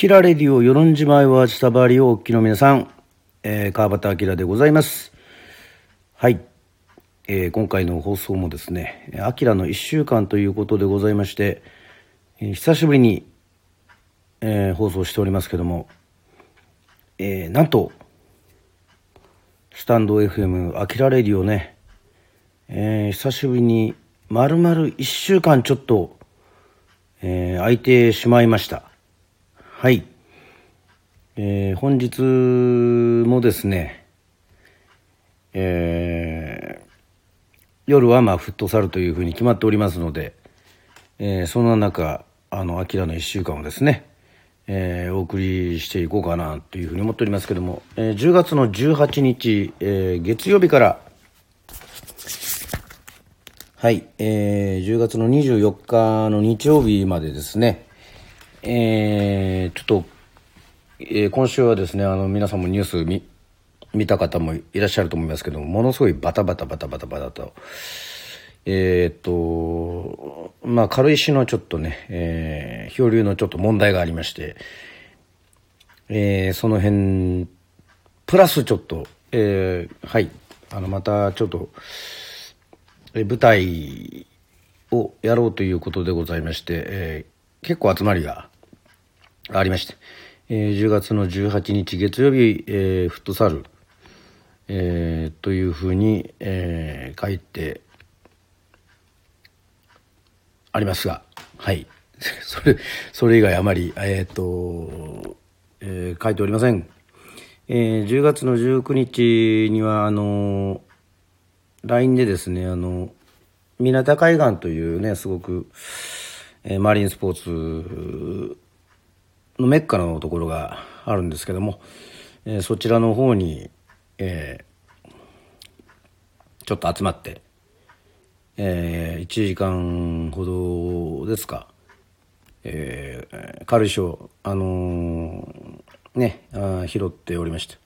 キラレディオ、与論島は下回りをお聞きの皆さん、えー、川端明でございます。はい。えー、今回の放送もですね、アキラの1週間ということでございまして、えー、久しぶりに、えー、放送しておりますけども、えー、なんと、スタンド FM、アキラレディオね、えー、久しぶりに、まるまる1週間ちょっと、えー、空いてしまいました。はい。えー、本日もですね、えー、夜はまあフットサルというふうに決まっておりますので、えー、そんな中、あの、アキラの1週間をですね、えー、お送りしていこうかなというふうに思っておりますけども、えー、10月の18日、えー、月曜日から、はい、えー、10月の24日の日曜日までですね、えー、ちょっと、えー、今週はですね、あの、皆さんもニュース見、見た方もいらっしゃると思いますけども、ものすごいバタバタバタバタバタと、えー、っと、まあ、軽石のちょっとね、えー、漂流のちょっと問題がありまして、えー、その辺、プラスちょっと、えー、はい、あの、またちょっと、え舞台をやろうということでございまして、えー、結構集まりがありまして、えー、10月の18日月曜日、えー、フットサル、えー、というふうに、えー、書いてありますが、はい。それ、それ以外あまり、えっ、ー、と、えー、書いておりません。えー、10月の19日には、あの、LINE でですね、あの、港海岸というね、すごく、えー、マリンスポーツのメッカのところがあるんですけども、えー、そちらの方に、えー、ちょっと集まって、えー、1時間ほどですか、えー、軽石を、あのー、ねあ、拾っておりました。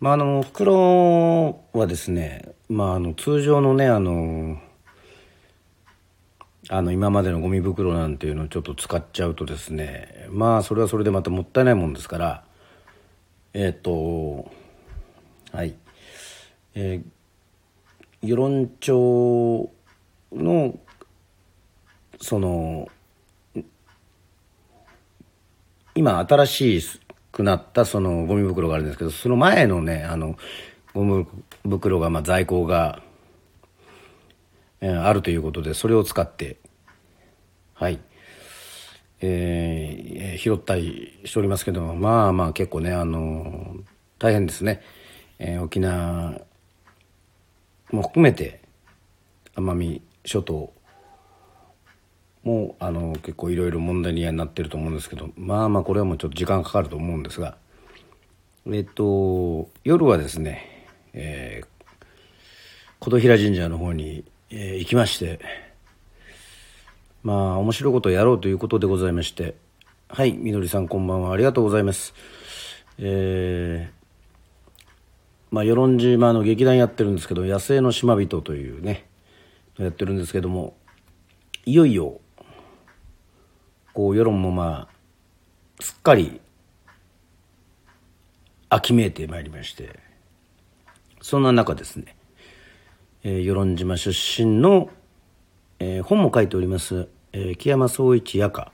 まあ、あの、袋はですね、まあ、あの、通常のね、あの、あの今までのゴミ袋なんていうのをちょっと使っちゃうとですねまあそれはそれでまたもったいないもんですからえっ、ー、とはい。えー、世論調のその今新しくなったそのゴミ袋があるんですけどその前のねあのゴミ袋がまあ在庫がえあるということで、それを使って、はい、えー、拾ったりしておりますけども、まあまあ結構ね、あの大変ですね。えー、沖縄も含めて、奄美諸島も、あの結構いろいろ問題になってると思うんですけど、まあまあこれはもうちょっと時間かかると思うんですが、えっと、夜はですね、えー、琴平神社の方にえー、行きましてまあ面白いことをやろうということでございましてはいみどりさんこんばんは。ありがとうございます。えー、まあ与論島の劇団やってるんですけど野生の島人というねやってるんですけどもいよいよこう世論もまあすっかり秋めいてまいりましてそんな中ですねえー、与論島出身の、えー、本も書いております、えー、木山総一也家、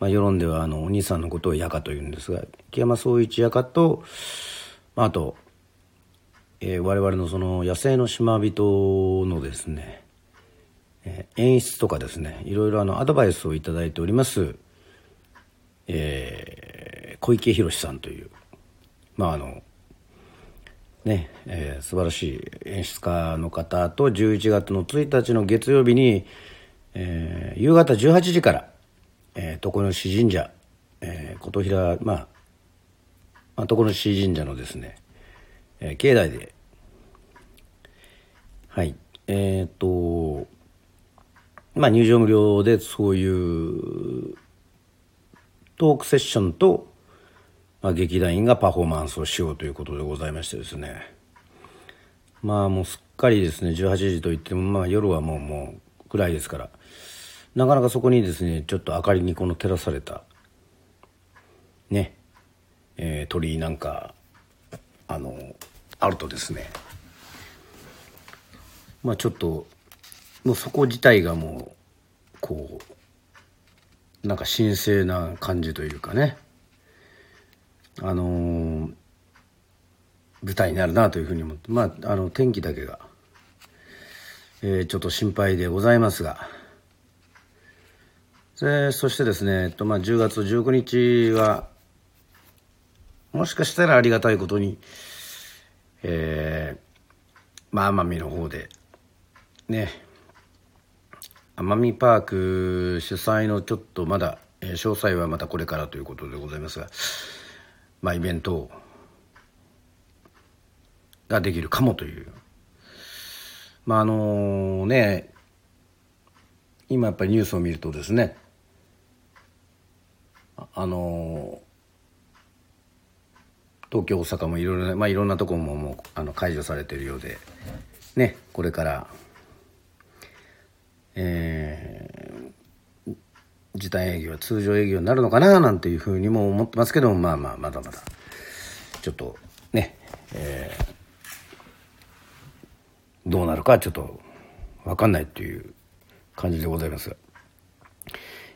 まあ、世論ではあのお兄さんのことを也家というんですが木山総一也家と、まあ、あと、えー、我々のその野生の島人のですね、えー、演出とかですねいろいろあのアドバイスを頂いております、えー、小池宏さんというまああのね、えー、素晴らしい演出家の方と11月の1日の月曜日に、えー、夕方18時から、えー、床の市神社、えー、琴平、まあ、まあ、床の市神社のですね、えー、境内で、はい、えっ、と、まあ入場無料でそういうトークセッションと、まあ、劇団員がパフォーマンスをしようということでございましてですね。まあもうすっかりですね18時といってもまあ夜はもうもう暗いですからなかなかそこにですねちょっと明かりにこの照らされたねえー鳥居なんかあのあるとですねまあちょっともうそこ自体がもうこうなんか神聖な感じというかね。あのー、舞台になるなというふうに思ってまああの天気だけが、えー、ちょっと心配でございますが。でそしてですね、えっとまあ、10月19日はもしかしたらありがたいことに、えー、まあ奄美の方でね奄美パーク主催のちょっとまだ、えー、詳細はまたこれからということでございますがまあイベントができるかもという。まああのね今やっぱりニュースを見るとですねあの東京大阪もいろいろな、まあ、いろんなところももうあの解除されているようでねこれからえー、時短営業は通常営業になるのかななんていうふうにも思ってますけどもまあまあまだまだちょっとね、えー、どうなるかちょっと分かんないっていう感じでございますが。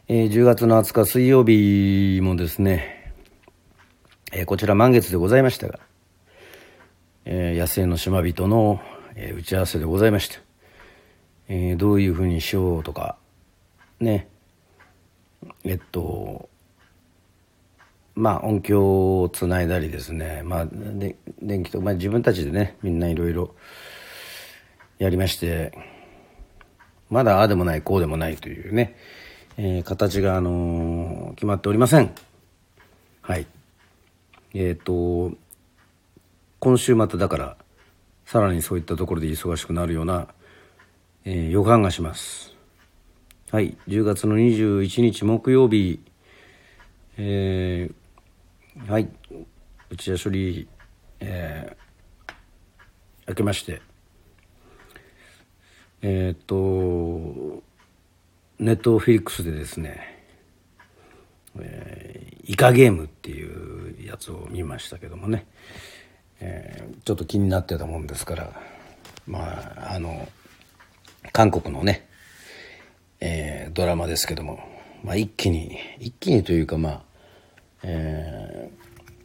えー、10月の20日水曜日もですね、えー、こちら満月でございましたが、え、野生の島人の、え、打ち合わせでございました、え、どういうふうにしようとかねえっとまあ音響をつないだりですねまあで電気と、まあ、自分たちでねみんないろいろやりましてまだああでもないこうでもないというねえー、形が、あのー、決まっておりません。はい。えっ、ー、と、今週まただから、さらにそういったところで忙しくなるような、えー、予感がします。はい。10月の21日木曜日、えー、はい。内田処理、えー、明けまして、えっ、と、ネットフィリックスでですね、えー、イカゲームっていうやつを見ましたけどもね、えー、ちょっと気になってたもんですからまああの韓国のね、えー、ドラマですけども、まあ、一気に一気にというかまあ、え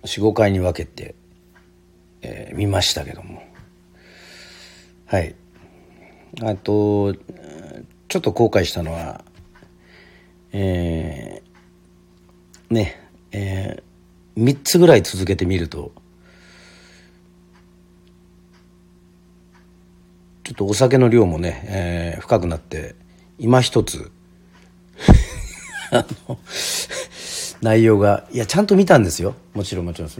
ー、45回に分けて、えー、見ましたけども。はい。あとちょっと後悔したのは、えー、ね、えー、3つぐらい続けてみると、ちょっとお酒の量もね、えー、深くなって、今一つ あの、内容が、いや、ちゃんと見たんですよ。もちろんもちろん。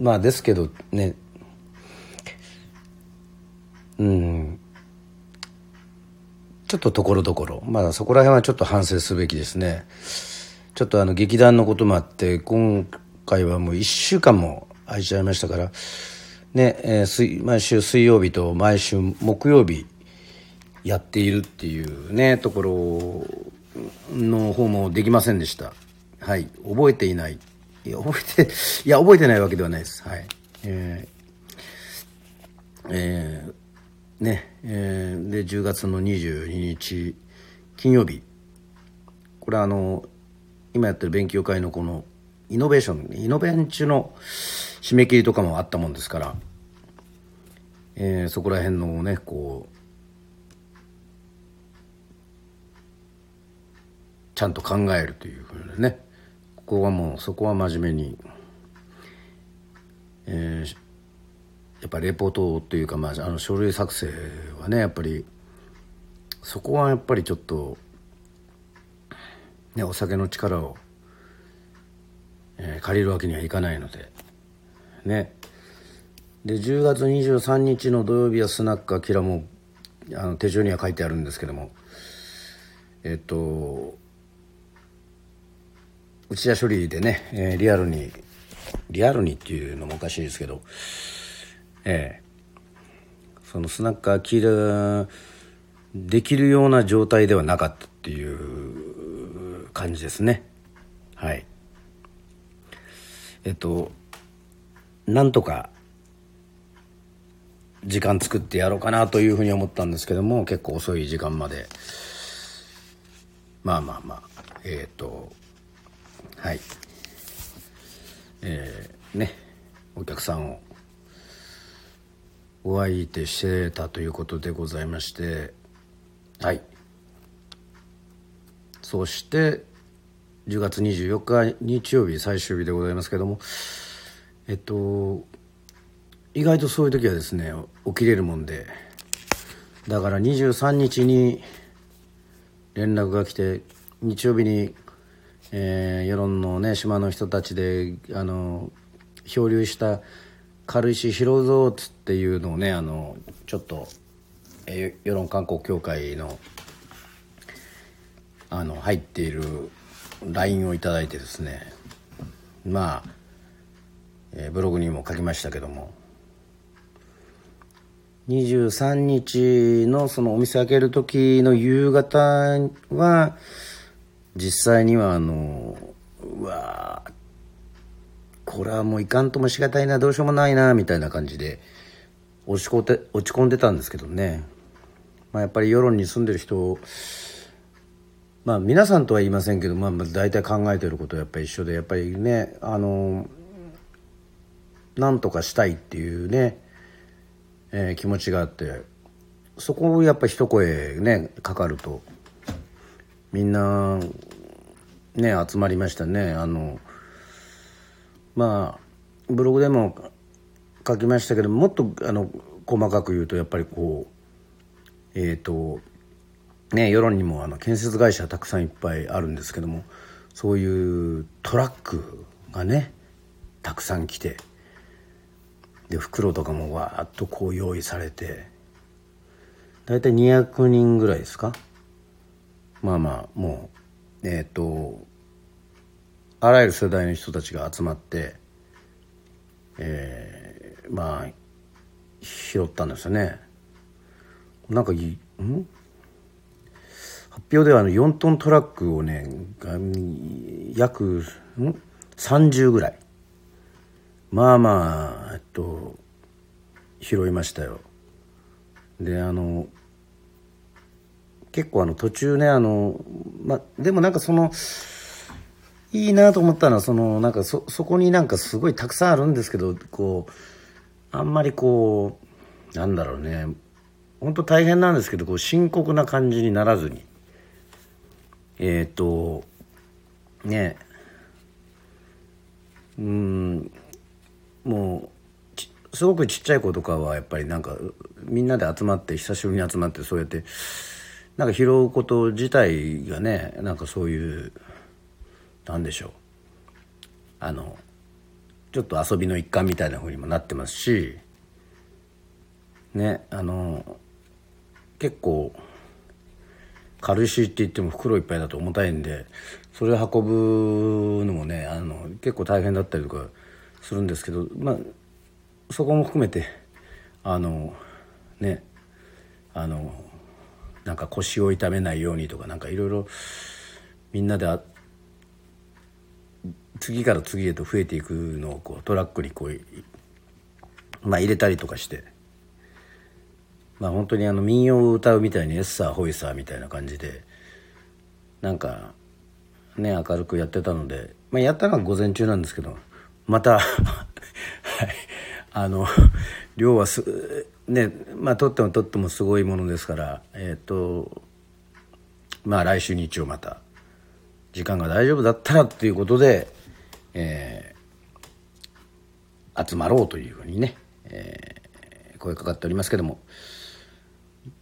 まあ、ですけどね、うん、ちょっとところどころ、まあそこら辺はちょっと反省すべきですね。ちょっとあの劇団のこともあって、今回はもう1週間も空いちゃいましたから、ね、えー、毎週水曜日と毎週木曜日やっているっていうね、ところの方もできませんでした。はい、覚えていない。いや、覚えて、いや、覚えてないわけではないです。はい。えー、えーね、えー、で10月の22日金曜日これあの今やってる勉強会のこのイノベーションイノベンチの締め切りとかもあったもんですから、えー、そこら辺のねこうちゃんと考えるというふうにね。ここはもうそこは真面目に、えー、やっぱレポートというか、まあ、あの書類作成はねやっぱりそこはやっぱりちょっと、ね、お酒の力を、えー、借りるわけにはいかないのでね。で10月23日の土曜日はスナックアキラもあの手帳には書いてあるんですけどもえっと内田処理でね、えー、リアルにリアルにっていうのもおかしいですけどええ。そのスナックアキラできるような状態ではなかったっていう感じですね。はい。えっとなんとか時間作ってやろうかなというふうに思ったんですけども結構遅い時間まで。まあまあまあ。えっ、とはい。えー、ねお客さんをお相手してたということでございましてはい。そして10月24日日曜日最終日でございますけどもえっと意外とそういう時はですね起きれるもんでだから23日に連絡が来て日曜日に、えー、世論のね島の人たちであの漂流した軽石拾うぞっていうのをねあのちょっと、えー、世論観光協会のあの入っている LINE を頂いてですね。まあ、えー、ブログにも書きましたけども。23日のそのお店開ける時の夕方は実際にはあのうわこれはもういかんともしがたいなどうしようもないなみたいな感じで落ち込んで落ち込んでたんですけどね、まあ、やっぱり世論に住んでる人まあ皆さんとは言いませんけど、まあ、大体考えてることはやっぱり一緒でやっぱりねあのなんとかしたいっていうね、えー、気持ちがあってそこをやっぱ一声ねかかるとみんなね集まりましたね。あのまあブログでも書きましたけどもっとあの細かく言うとやっぱりこうえっ、ー、とね世論にもあの建設会社たくさんいっぱいあるんですけどもそういうトラックがねたくさん来てで袋とかもわーっとこう用意されて大体200人ぐらいですか？まあまあもうえっ、ー、とあらゆる世代の人たちが集まってえー、まあ拾ったんですよね。なんかいん？発表ではあの4トントラックをね約ん？30ぐらい。まあまあえっと拾いましたよ。であの結構あの途中ねあのまでもなんかそのいいなと思ったのはそのなんかそこになんかすごいたくさんあるんですけどこうあんまりこうなんだろうね本当大変なんですけどこう深刻な感じにならずにえっ、ー、とねうんもうすごくちっちゃい子とかはやっぱりなんかみんなで集まって久しぶりに集まってそうやってなんか拾うこと自体がねなんかそういうなんでしょう。あのちょっと遊びの一環みたいな風にもなってますしねあの結構軽石って言っても袋いっぱいだと重たいんでそれを運ぶのもねあの結構大変だったりとかするんですけどまあそこも含めてあのねあのなんか腰を痛めないようにとかなんかいろいろみんなで次から次へと増えていくのをこうトラックにこう、まあ、入れたりとかして。まあ本当にあの民謡を歌うみたいにエッサーホイサーみたいな感じでなんかね明るくやってたので、まあ、やったのは午前中なんですけどまた はいあの量はすねまあ取っても取ってもすごいものですからえっ、ー、とまあ来週日曜また時間が大丈夫だったらっていうことで、えー、集まろうというふうにね、えー、声かかっておりますけども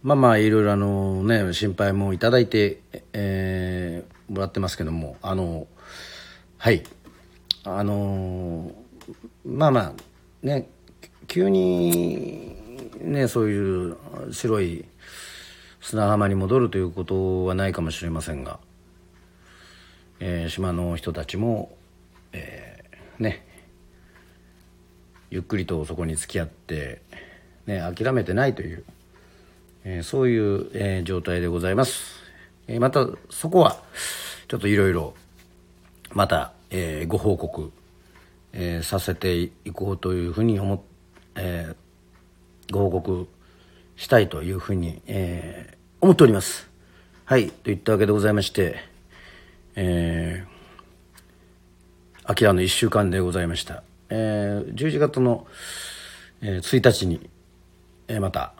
まあまあいろいろあのね心配もいただいて、えー、もらってますけどもあのはいあのまあまあね急にねそういう白い砂浜に戻るということはないかもしれませんが、えー、島の人たちも、えー、ねゆっくりとそこに付き合って、ね、諦めてないという、えー、そういう、えー、状態でございます、えー、またそこはちょっといろいろまた、えー、ご報告えー、させていこうというふうに思っ、えー、ご報告したいというふうに、えー、思っております。はい、といったわけでございまして、えー、アキラの1週間でございました。えー、11月の、えー、1日に、えー、また、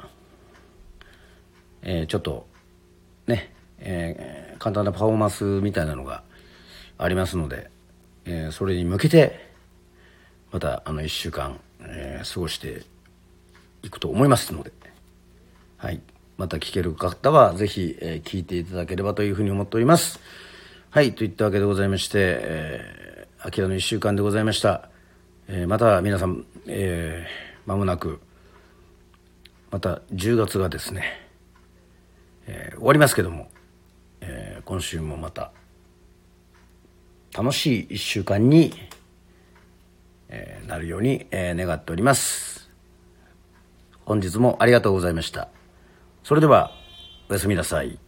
えー、ちょっと、ね、えー、簡単なパフォーマンスみたいなのがありますので、えー、それに向けて、またあの1週間、えー、過ごしていくと思いますので、はい。また聞ける方はぜひ、えー、聞いていただければというふうに思っております。はい。といったわけでございまして、えー、秋田の1週間でございました。えー、また皆さん、えー、間もなく、また10月がですね、えー、終わりますけども、えー、今週もまた楽しい1週間に、えー、なるように、えー、願っております。本日もありがとうございました。それでは、おやすみなさい。